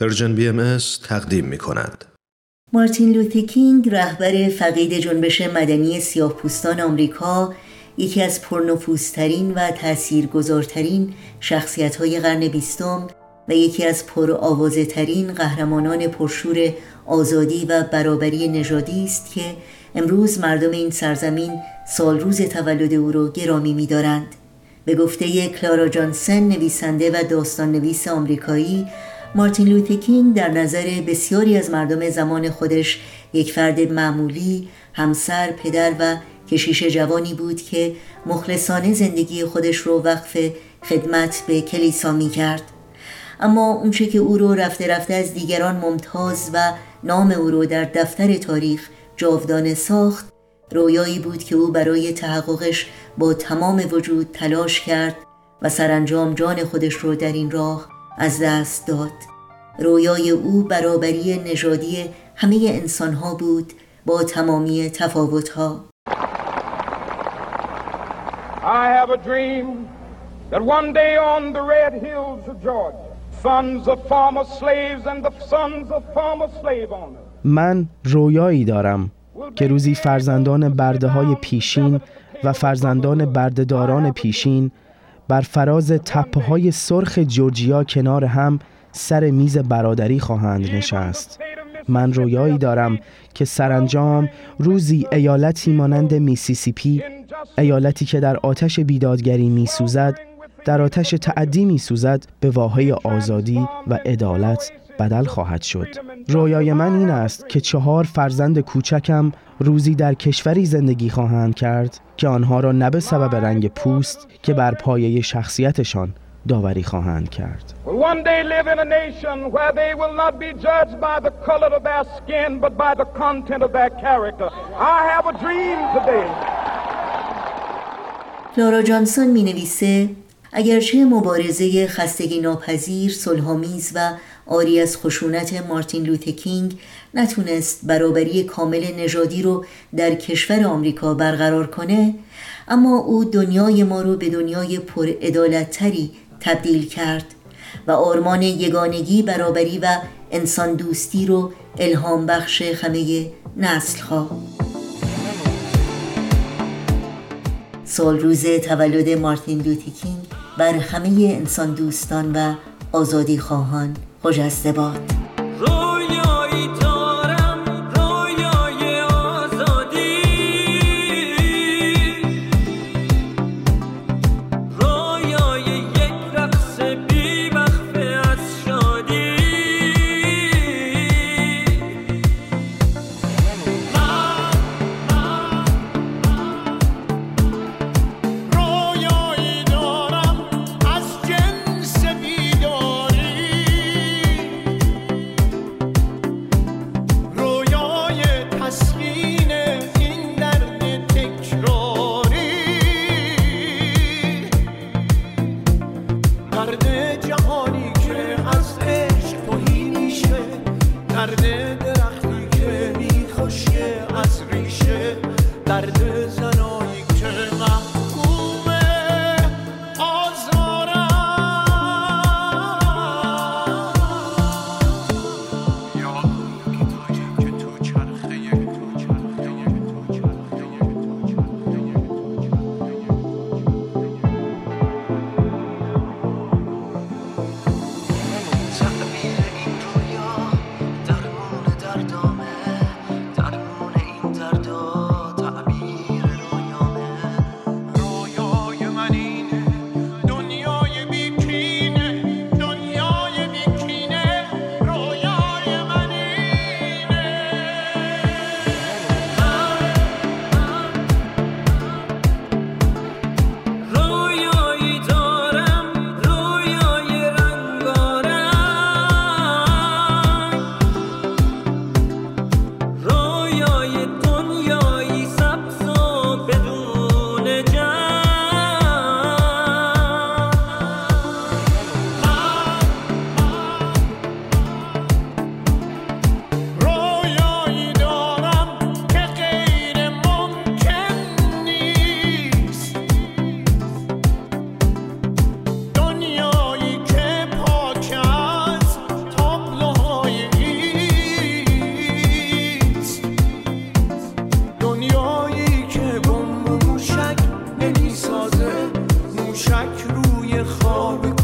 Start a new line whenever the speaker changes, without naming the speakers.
پرشین بی ام تقدیم می کند.
مارتین لوتر کینگ رهبر فقید جنبش مدنی سیاه پوستان آمریکا یکی از پرنفوذترین و تاثیرگذارترین شخصیت های قرن بیستم و یکی از پرآوازه ترین قهرمانان پرشور آزادی و برابری نژادی است که امروز مردم این سرزمین سال روز تولد او را گرامی می‌دارند. به گفته کلارا جانسن نویسنده و داستان نویس آمریکایی مارتین لوتکینگ در نظر بسیاری از مردم زمان خودش یک فرد معمولی، همسر، پدر و کشیش جوانی بود که مخلصانه زندگی خودش رو وقف خدمت به کلیسا می کرد. اما اونچه که او رو رفته رفته از دیگران ممتاز و نام او رو در دفتر تاریخ جاودانه ساخت رویایی بود که او برای تحققش با تمام وجود تلاش کرد و سرانجام جان خودش رو در این راه از دست داد. رویای او برابری نژادی همه انسانها بود با تمامی تفاوتها.
I have a dream that one day on the red hills of Georgia sons of former slaves and the sons of former slave owners
من رویایی دارم که روزی فرزندان برده های پیشین و فرزندان بردهداران پیشین بر فراز تپه های سرخ جورجیا کنار هم سر میز برادری خواهند نشست. من رویایی دارم که سرانجام روزی ایالتی مانند میسیسیپی ایالتی که در آتش بیدادگری میسوزد در آتش تعدی میسوزد به واحه آزادی و عدالت بدل خواهد شد. رویای من این است که چهار فرزند کوچکم روزی در کشوری زندگی خواهند کرد که آنها را نه به سبب رنگ پوست که بر پایه شخصیتشان داوری خواهند کرد.
لارا جانسون می نویسه اگرچه مبارزه خستگی ناپذیر، صلحآمیز و آری از خشونت مارتین لوتکینگ نتونست برابری کامل نژادی رو در کشور آمریکا برقرار کنه اما او دنیای ما رو به دنیای پر تری تبدیل کرد و آرمان یگانگی برابری و انسان دوستی رو الهام بخش همه نسل ها سال روز تولد مارتین لوتکینگ بر همه انسان دوستان و آزادی خواهان. خجسته باد
خواب